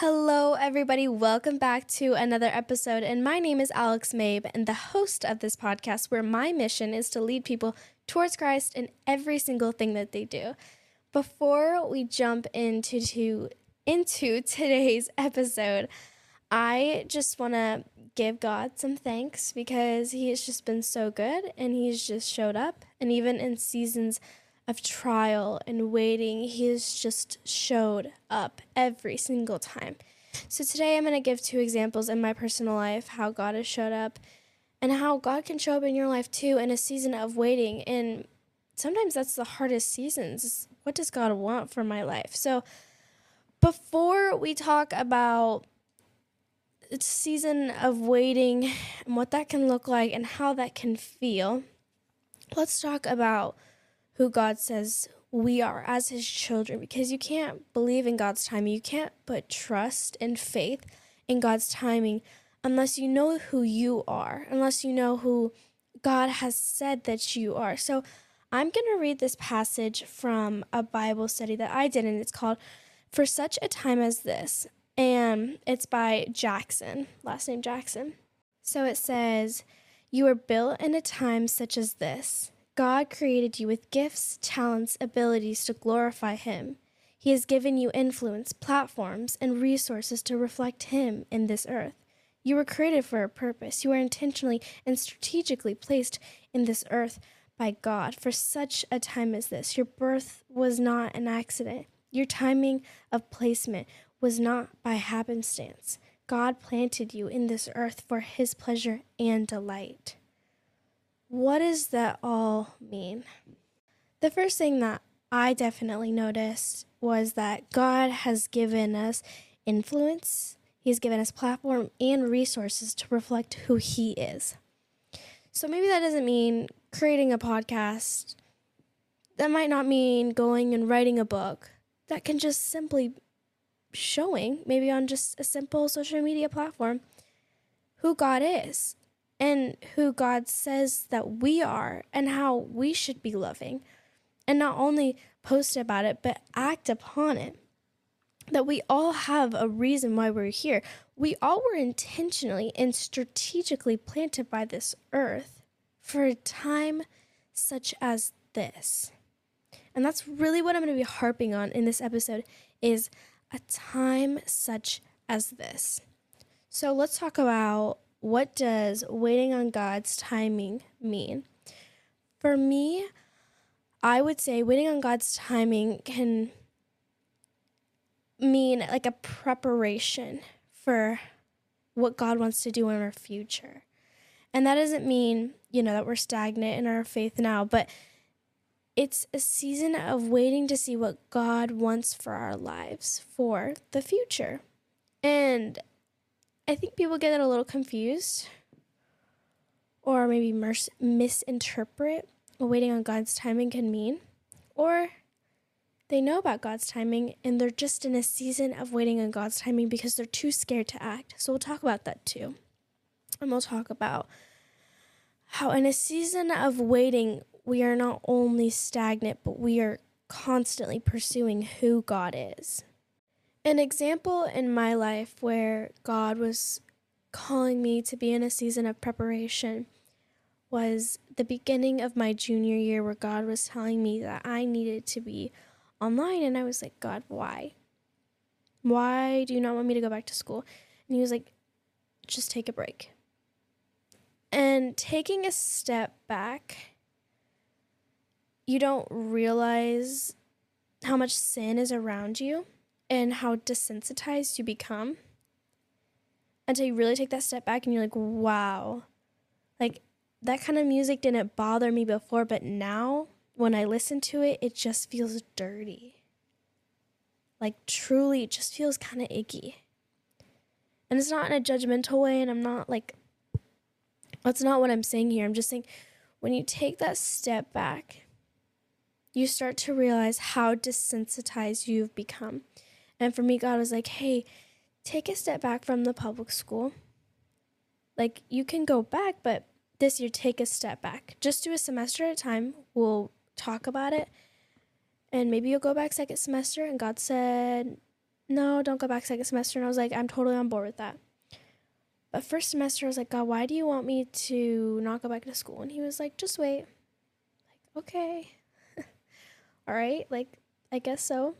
Hello, everybody. Welcome back to another episode. And my name is Alex Mabe, and the host of this podcast, where my mission is to lead people towards Christ in every single thing that they do. Before we jump into to, into today's episode, I just want to give God some thanks because He has just been so good and He's just showed up. And even in seasons of trial and waiting, He has just showed up every single time. So today I'm going to give two examples in my personal life how God has showed up and how God can show up in your life too in a season of waiting. And sometimes that's the hardest seasons. What does God want for my life? So before we talk about the season of waiting and what that can look like and how that can feel, let's talk about who God says we are as his children because you can't believe in God's timing. You can't put trust and faith in God's timing unless you know who you are, unless you know who God has said that you are. So I'm going to read this passage from a Bible study that I did, and it's called For Such a Time as This and it's by Jackson, last name Jackson. So it says, You were built in a time such as this. God created you with gifts, talents, abilities to glorify Him. He has given you influence, platforms, and resources to reflect Him in this earth. You were created for a purpose. You are intentionally and strategically placed in this earth by God for such a time as this. Your birth was not an accident. Your timing of placement was not by happenstance. God planted you in this earth for his pleasure and delight. What does that all mean? The first thing that I definitely noticed was that God has given us influence, He's given us platform and resources to reflect who He is. So maybe that doesn't mean creating a podcast. That might not mean going and writing a book. That can just simply showing, maybe on just a simple social media platform, who God is and who God says that we are and how we should be loving. And not only post about it, but act upon it. That we all have a reason why we're here. We all were intentionally and strategically planted by this earth for a time such as this. And that's really what I'm going to be harping on in this episode is a time such as this. So let's talk about what does waiting on God's timing mean? For me, I would say waiting on God's timing can mean like a preparation for what God wants to do in our future. And that doesn't mean, you know, that we're stagnant in our faith now, but it's a season of waiting to see what God wants for our lives for the future. And I think people get it a little confused or maybe mis- misinterpret what waiting on God's timing can mean. Or they know about God's timing and they're just in a season of waiting on God's timing because they're too scared to act. So we'll talk about that too. And we'll talk about how in a season of waiting, we are not only stagnant, but we are constantly pursuing who God is. An example in my life where God was calling me to be in a season of preparation was the beginning of my junior year, where God was telling me that I needed to be online. And I was like, God, why? Why do you not want me to go back to school? And he was like, just take a break. And taking a step back you don't realize how much sin is around you and how desensitized you become until you really take that step back and you're like, wow, like that kind of music didn't bother me before, but now when I listen to it, it just feels dirty. Like truly, it just feels kind of icky. And it's not in a judgmental way, and I'm not like, that's not what I'm saying here. I'm just saying when you take that step back you start to realize how desensitized you've become. And for me, God was like, hey, take a step back from the public school. Like, you can go back, but this year, take a step back. Just do a semester at a time. We'll talk about it. And maybe you'll go back second semester. And God said, no, don't go back second semester. And I was like, I'm totally on board with that. But first semester, I was like, God, why do you want me to not go back to school? And he was like, just wait. Like, okay. All right. Like, I guess so.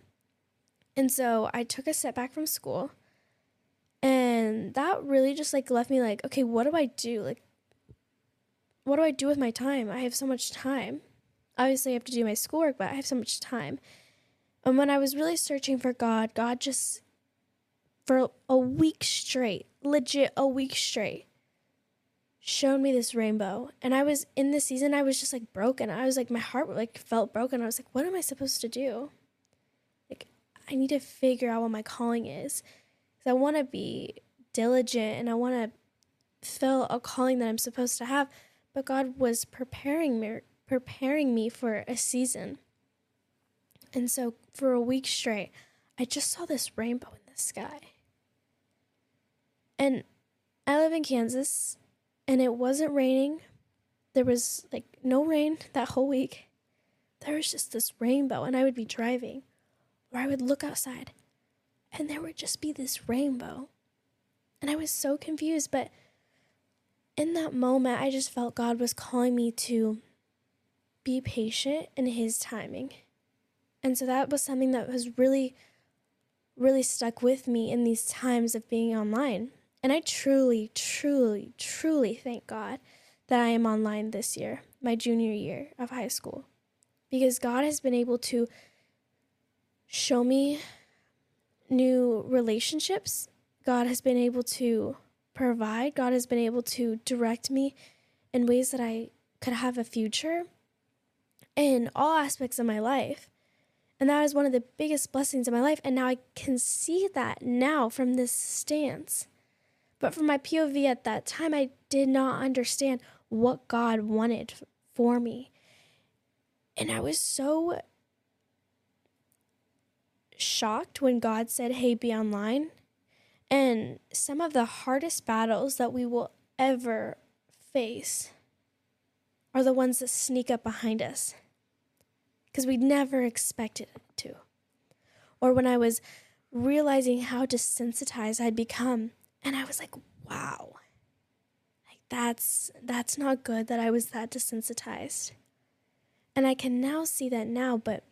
And so I took a step back from school. And that really just like left me like, okay, what do I do? Like, what do I do with my time? I have so much time. Obviously, I have to do my schoolwork, but I have so much time. And when I was really searching for God, God just, for a week straight, legit a week straight, showed me this rainbow. And I was in the season, I was just like broken. I was like, my heart like felt broken. I was like, what am I supposed to do? I need to figure out what my calling is. Because I want to be diligent and I want to fill a calling that I'm supposed to have. But God was preparing me, preparing me for a season. And so for a week straight, I just saw this rainbow in the sky. And I live in Kansas, and it wasn't raining. There was like no rain that whole week. There was just this rainbow, and I would be driving, or I would look outside, and there would just be this rainbow. And I was so confused, but in that moment, I just felt God was calling me to be patient in His timing. And so that was something that was really, really stuck with me in these times of being online. And I truly, truly, truly thank God that I am online this year, my junior year of high school, because God has been able to show me new relationships. God has been able to provide. God has been able to direct me in ways that I could have a future in all aspects of my life. And that is one of the biggest blessings in my life. And now I can see that now from this stance. But from my POV at that time, I did not understand what God wanted for me. And I was so shocked when God said, Hey, be online. And some of the hardest battles that we will ever face are the ones that sneak up behind us because we'd never expected it to. Or when I was realizing how desensitized I'd become, and I was like, wow. Like that's that's not good that I was that desensitized. And I can now see that now, but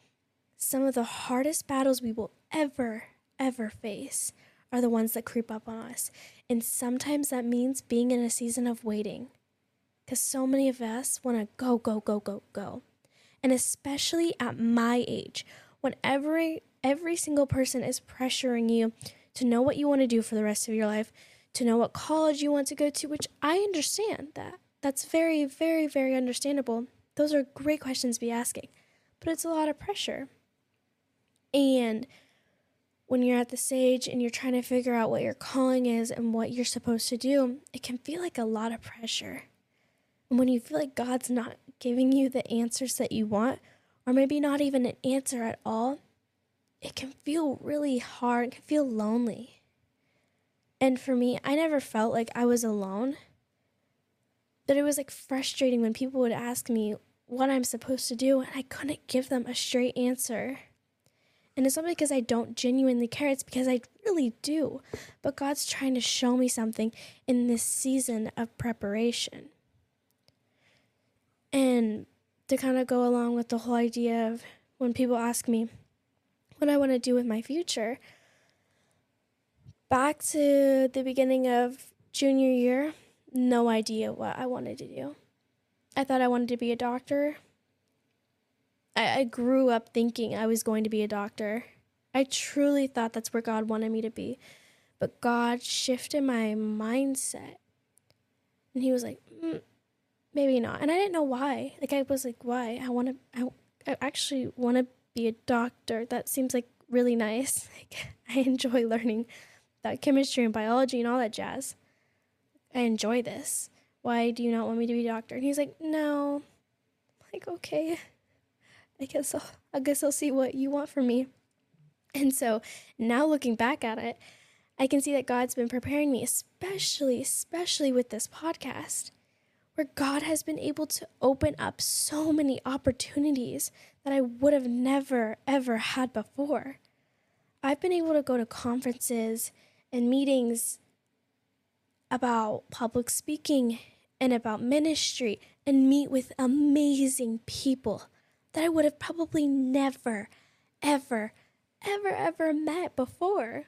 some of the hardest battles we will ever ever face are the ones that creep up on us. And sometimes that means being in a season of waiting. Cuz so many of us want to go go go go go and especially at my age, when every every single person is pressuring you to know what you want to do for the rest of your life, to know what college you want to go to, which I understand that. That's very, very, very understandable. Those are great questions to be asking, but it's a lot of pressure. And when you're at this age and you're trying to figure out what your calling is and what you're supposed to do, it can feel like a lot of pressure. And when you feel like God's not giving you the answers that you want, or maybe not even an answer at all, it can feel really hard, it can feel lonely. And for me, I never felt like I was alone. But it was like frustrating when people would ask me what I'm supposed to do, and I couldn't give them a straight answer. And it's not because I don't genuinely care, it's because I really do. But God's trying to show me something in this season of preparation. And to kind of go along with the whole idea of when people ask me what I want to do with my future, back to the beginning of junior year, no idea what I wanted to do. I thought I wanted to be a doctor. I, I grew up thinking I was going to be a doctor. I truly thought that's where God wanted me to be. But God shifted my mindset. And He was like, mm, maybe not. And I didn't know why. Like I was like, why? I want to. I, I actually want to be a doctor. That seems like really nice. Like I enjoy learning that chemistry and biology and all that jazz. I enjoy this. Why do you not want me to be a doctor? And he's like, no. I'm like okay, I guess I'll. I guess I'll see what you want from me. And so now looking back at it, I can see that God's been preparing me, especially, especially with this podcast where God has been able to open up so many opportunities that I would have never, ever had before. I've been able to go to conferences and meetings about public speaking and about ministry and meet with amazing people that I would have probably never, ever, ever, ever met before.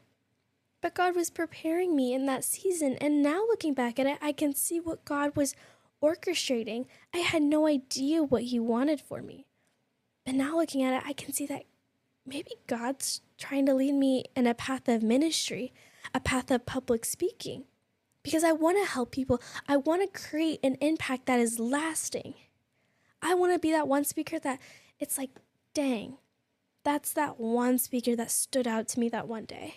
But God was preparing me in that season. And now looking back at it, I can see what God was orchestrating. I had no idea what He wanted for me. But now looking at it, I can see that maybe God's trying to lead me in a path of ministry, a path of public speaking because I want to help people. I want to create an impact that is lasting. I want to be that one speaker that it's like, dang, that's that one speaker that stood out to me that one day.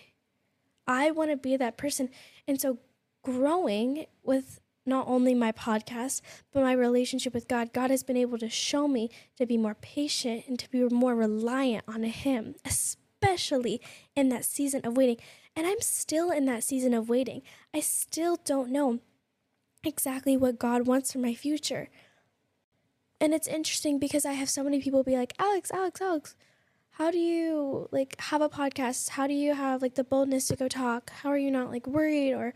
I want to be that person. And so, growing with not only my podcast, but my relationship with God, God has been able to show me to be more patient and to be more reliant on Him, especially in that season of waiting. And I'm still in that season of waiting. I still don't know exactly what God wants for my future. And it's interesting because I have so many people be like, Alex, Alex, Alex, how do you like have a podcast? How do you have like the boldness to go talk? How are you not like worried or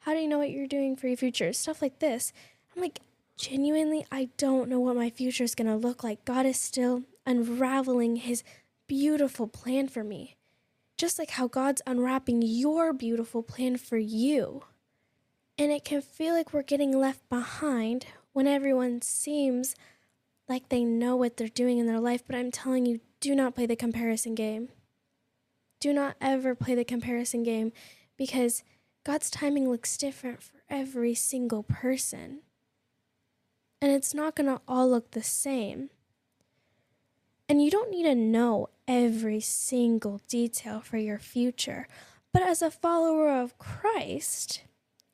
how do you know what you're doing for your future? Stuff like this. I'm like, genuinely, I don't know what my future is going to look like. God is still unraveling his beautiful plan for me just like how God's unwrapping your beautiful plan for you. And it can feel like we're getting left behind when everyone seems like they know what they're doing in their life, but I'm telling you, do not play the comparison game. Do not ever play the comparison game because God's timing looks different for every single person. And it's not going to all look the same. And you don't need to know every single detail for your future. But as a follower of Christ,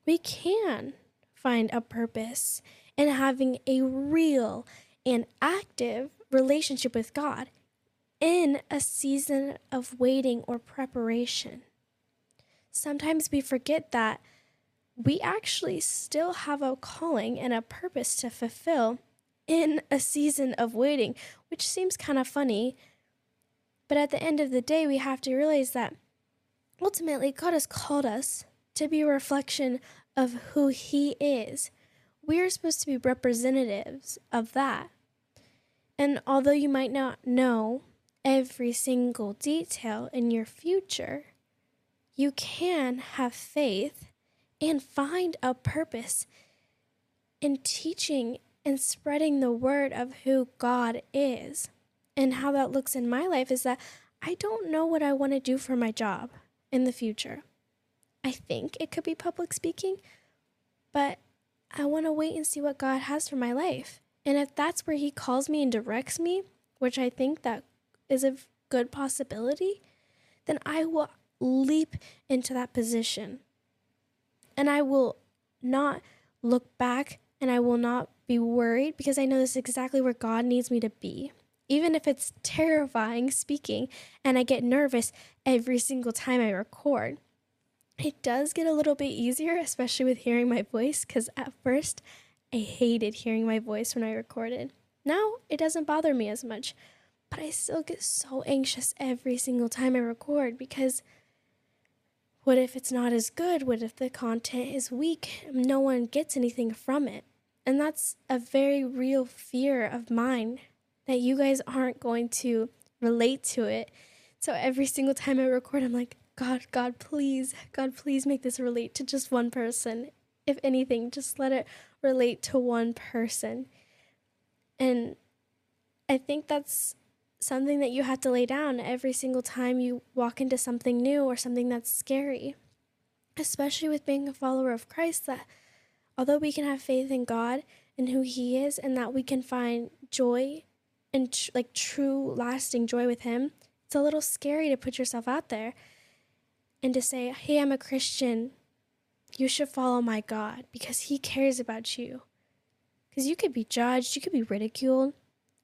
we can find a purpose in having a real and active relationship with God in a season of waiting or preparation. Sometimes we forget that we actually still have a calling and a purpose to fulfill in a season of waiting, which seems kind of funny. But at the end of the day, we have to realize that ultimately God has called us to be a reflection of who He is. We are supposed to be representatives of that. And although you might not know every single detail in your future, you can have faith and find a purpose in teaching and spreading the word of who God is. And how that looks in my life is that I don't know what I want to do for my job in the future. I think it could be public speaking, but I want to wait and see what God has for my life. And if that's where he calls me and directs me, which I think that is a good possibility, then I will leap into that position. And I will not look back and I will not be worried because I know this is exactly where God needs me to be. Even if it's terrifying speaking and I get nervous every single time I record, it does get a little bit easier, especially with hearing my voice, because at first I hated hearing my voice when I recorded. Now it doesn't bother me as much, but I still get so anxious every single time I record because what if it's not as good? What if the content is weak? No one gets anything from it. And that's a very real fear of mine that you guys aren't going to relate to it. So every single time I record, I'm like, God, God, please, God, please make this relate to just one person. If anything, just let it relate to one person. And I think that's something that you have to lay down every single time you walk into something new or something that's scary. Especially with being a follower of Christ, that although we can have faith in God and who He is, and that we can find joy and tr- like true, lasting joy with Him, it's a little scary to put yourself out there and to say, Hey, I'm a Christian. You should follow my God because He cares about you. Because you could be judged, you could be ridiculed,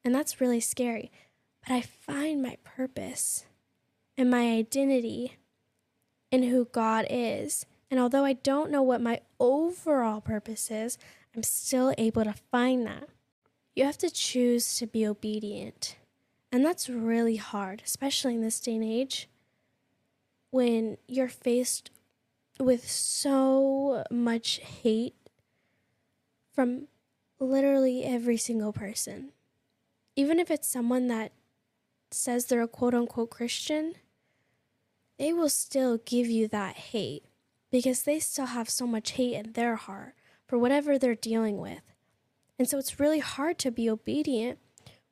and that's really scary. But I find my purpose and my identity in who God is and although I don't know what my overall purpose is, I'm still able to find that. You have to choose to be obedient. And that's really hard, especially in this day and age. When you're faced with so much hate from literally every single person. Even if it's someone that says they're a quote unquote Christian, they will still give you that hate because they still have so much hate in their heart for whatever they're dealing with. And so it's really hard to be obedient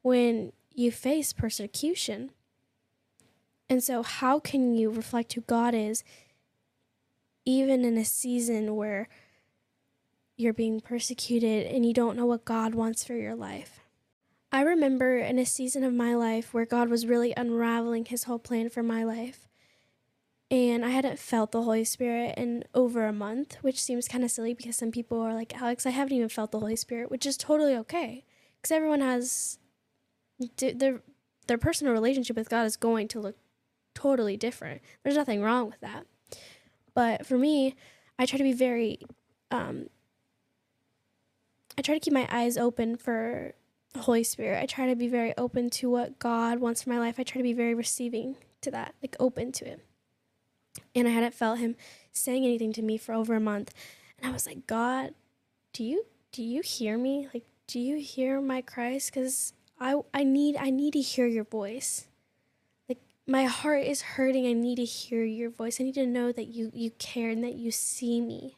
when you face persecution. And so, how can you reflect who God is even in a season where you're being persecuted and you don't know what God wants for your life? I remember in a season of my life where God was really unraveling his whole plan for my life. And I hadn't felt the Holy Spirit in over a month, which seems kind of silly because some people are like, Alex, I haven't even felt the Holy Spirit, which is totally okay. Because everyone has their, their personal relationship with God is going to look totally different. There's nothing wrong with that. But for me, I try to be very, um, I try to keep my eyes open for the Holy Spirit. I try to be very open to what God wants for my life. I try to be very receiving to that, like open to it. And I hadn't felt him saying anything to me for over a month. And I was like, God, do you do you hear me? Like, do you hear my cries? Because I I need I need to hear your voice. My heart is hurting. I need to hear your voice. I need to know that you you care and that you see me.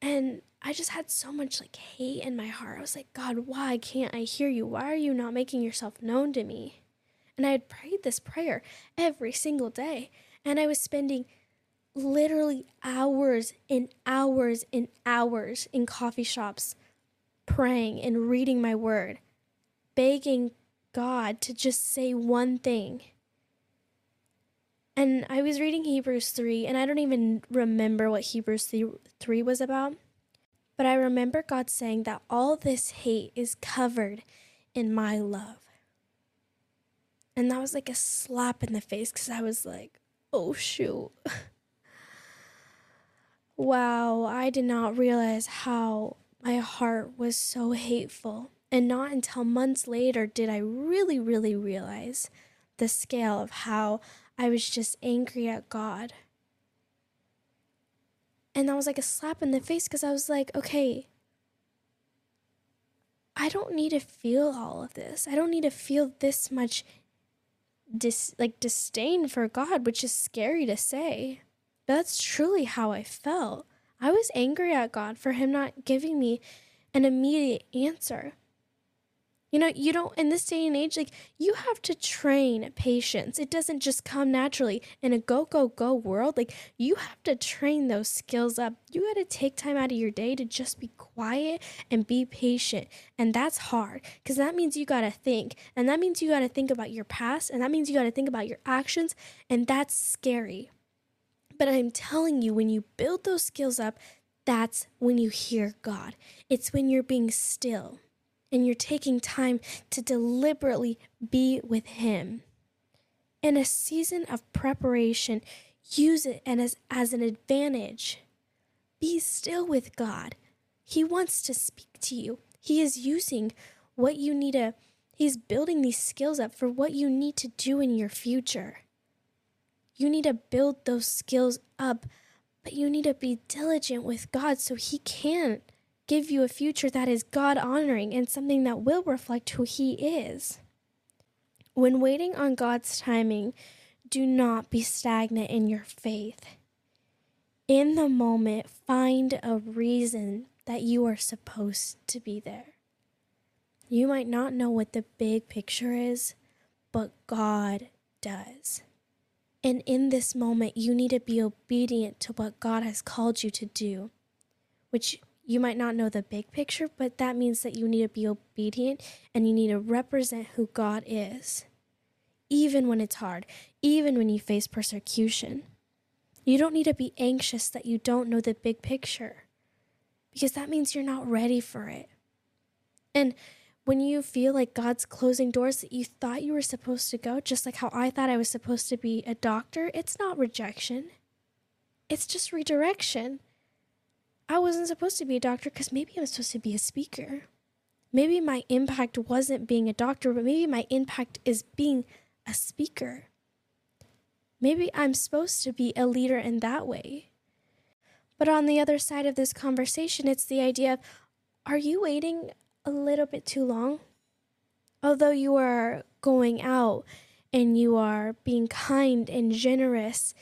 And I just had so much like hate in my heart. I was like, God, why can't I hear you? Why are you not making yourself known to me? And I had prayed this prayer every single day. And I was spending literally hours and hours and hours in coffee shops praying and reading my word, begging God to just say one thing. And I was reading Hebrews 3, and I don't even remember what Hebrews 3 was about but I remember God saying that all this hate is covered in my love. And that was like a slap in the face because I was like, oh, shoot. wow, I did not realize how my heart was so hateful. And not until months later did I really, really realize the scale of how I was just angry at God and that was like a slap in the face because I was like, okay, I don't need to feel all of this. I don't need to feel this much dis like disdain for God, which is scary to say. But that's truly how I felt. I was angry at God for him not giving me an immediate answer. You know, you don't, in this day and age, like, you have to train patience. It doesn't just come naturally. In a go, go, go world, like, you have to train those skills up. You got to take time out of your day to just be quiet and be patient. And that's hard because that means you got to think. And that means you got to think about your past. And that means you got to think about your actions. And that's scary. But I'm telling you, when you build those skills up, that's when you hear God. It's when you're being still and you're taking time to deliberately be with Him. In a season of preparation, use it and as, as an advantage. Be still with God. He wants to speak to you. He is using what you need to, He's building these skills up for what you need to do in your future. You need to build those skills up, but you need to be diligent with God so He can give you a future that is God honoring and something that will reflect who He is. When waiting on God's timing, do not be stagnant in your faith. In the moment, find a reason that you are supposed to be there. You might not know what the big picture is, but God does. And in this moment, you need to be obedient to what God has called you to do, which you might not know the big picture, but that means that you need to be obedient and you need to represent who God is, even when it's hard, even when you face persecution. You don't need to be anxious that you don't know the big picture because that means you're not ready for it. And when you feel like God's closing doors that you thought you were supposed to go, just like how I thought I was supposed to be a doctor, it's not rejection, it's just redirection. I wasn't supposed to be a doctor because maybe I'm supposed to be a speaker. Maybe my impact wasn't being a doctor, but maybe my impact is being a speaker. maybe I'm supposed to be a leader in that way. But on the other side of this conversation, it's the idea of are you waiting a little bit too long? Although you are going out and you are being kind and generous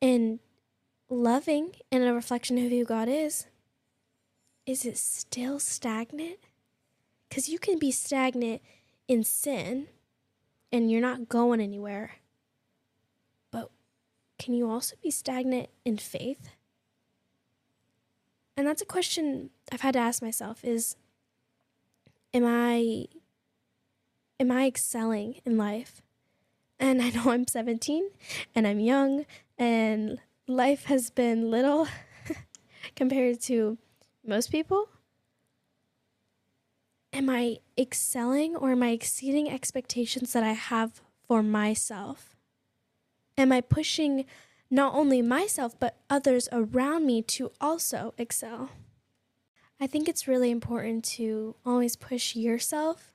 and loving and a reflection of who God is, is it still stagnant? Because you can be stagnant in sin and you're not going anywhere. But can you also be stagnant in faith? And that's a question I've had to ask myself is am I am I excelling in life? And I know I'm 17 and I'm young and life has been little compared to most people. Am I excelling or am I exceeding expectations that I have for myself? Am I pushing not only myself, but others around me to also excel? I think it's really important to always push yourself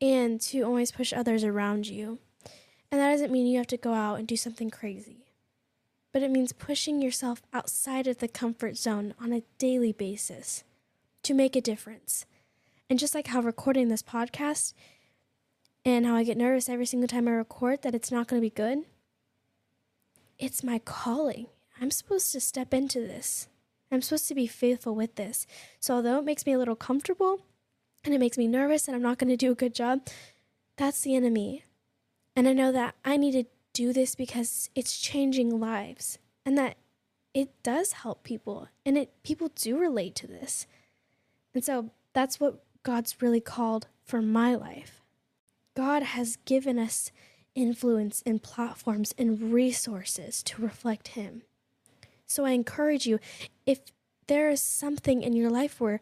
and to always push others around you. And that doesn't mean you have to go out and do something crazy, but it means pushing yourself outside of the comfort zone on a daily basis to make a difference. And just like how recording this podcast and how I get nervous every single time I record that it's not going to be good, it's my calling. I'm supposed to step into this. I'm supposed to be faithful with this. So, although it makes me a little comfortable and it makes me nervous and I'm not going to do a good job, that's the enemy. And I know that I need to do this because it's changing lives and that it does help people and it people do relate to this. And so that's what God's really called for my life. God has given us influence and platforms and resources to reflect him. So I encourage you if there is something in your life where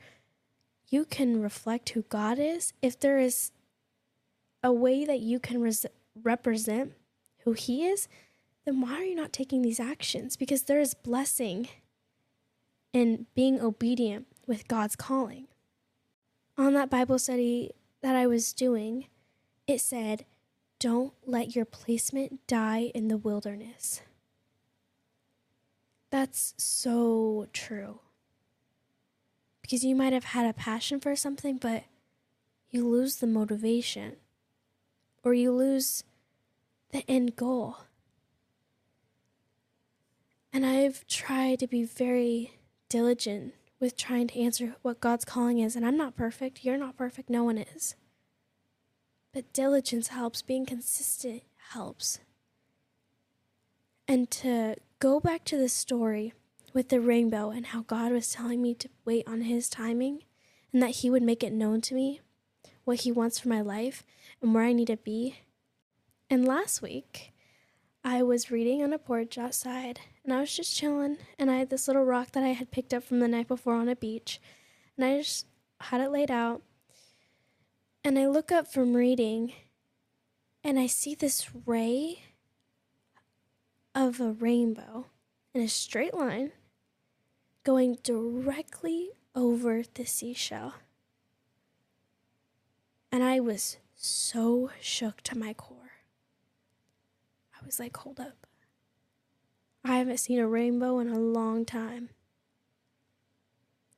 you can reflect who God is, if there is a way that you can res- represent who He is, then why are you not taking these actions? Because there is blessing in being obedient with God's calling. On that Bible study that I was doing, it said, Don't let your placement die in the wilderness. That's so true. Because you might have had a passion for something, but you lose the motivation or you lose the end goal. And I've tried to be very diligent with trying to answer what God's calling is. And I'm not perfect. You're not perfect. No one is. But diligence helps. Being consistent helps. And to go back to the story with the rainbow and how God was telling me to wait on His timing and that He would make it known to me what He wants for my life and where I need to be. And last week, I was reading on a porch outside and I was just chilling and I had this little rock that I had picked up from the night before on a beach and I just had it laid out. And I look up from reading and I see this ray of a rainbow in a straight line going directly over the seashell. And I was so shook to my core. Was like, hold up. I haven't seen a rainbow in a long time.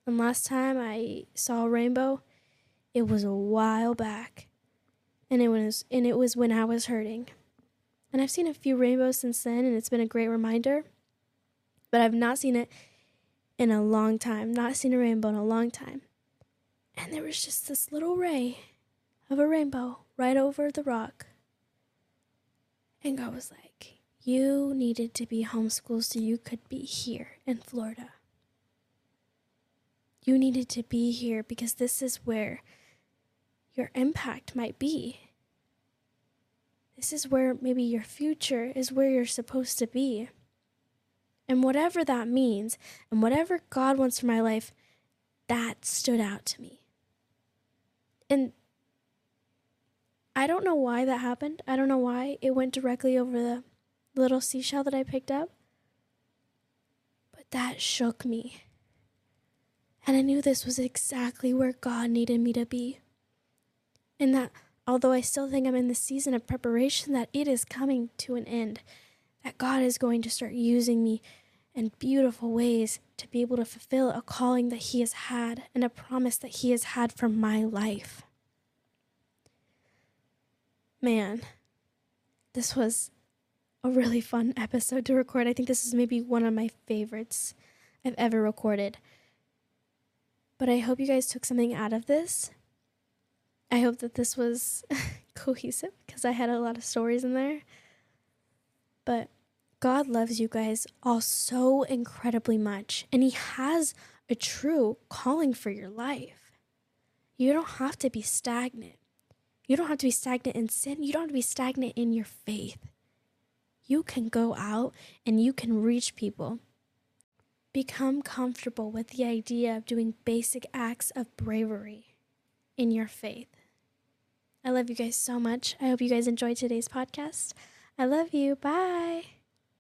And last time I saw a rainbow, it was a while back. And it was and it was when I was hurting. And I've seen a few rainbows since then and it's been a great reminder. But I've not seen it in a long time. Not seen a rainbow in a long time. And there was just this little ray of a rainbow right over the rock. And God was like, You needed to be homeschooled so you could be here in Florida. You needed to be here because this is where your impact might be. This is where maybe your future is where you're supposed to be. And whatever that means, and whatever God wants for my life, that stood out to me. And I don't know why that happened. I don't know why it went directly over the little seashell that I picked up. But that shook me. And I knew this was exactly where God needed me to be. And that although I still think I'm in the season of preparation, that it is coming to an end. that God is going to start using me in beautiful ways to be able to fulfill a calling that He has had and a promise that He has had for my life. Man, this was a really fun episode to record. I think this is maybe one of my favorites I've ever recorded. But I hope you guys took something out of this. I hope that this was cohesive because I had a lot of stories in there. But God loves you guys all so incredibly much, and He has a true calling for your life. You don't have to be stagnant. You don't have to be stagnant in sin. You don't have to be stagnant in your faith. You can go out and you can reach people. Become comfortable with the idea of doing basic acts of bravery in your faith. I love you guys so much. I hope you guys enjoyed today's podcast. I love you. Bye.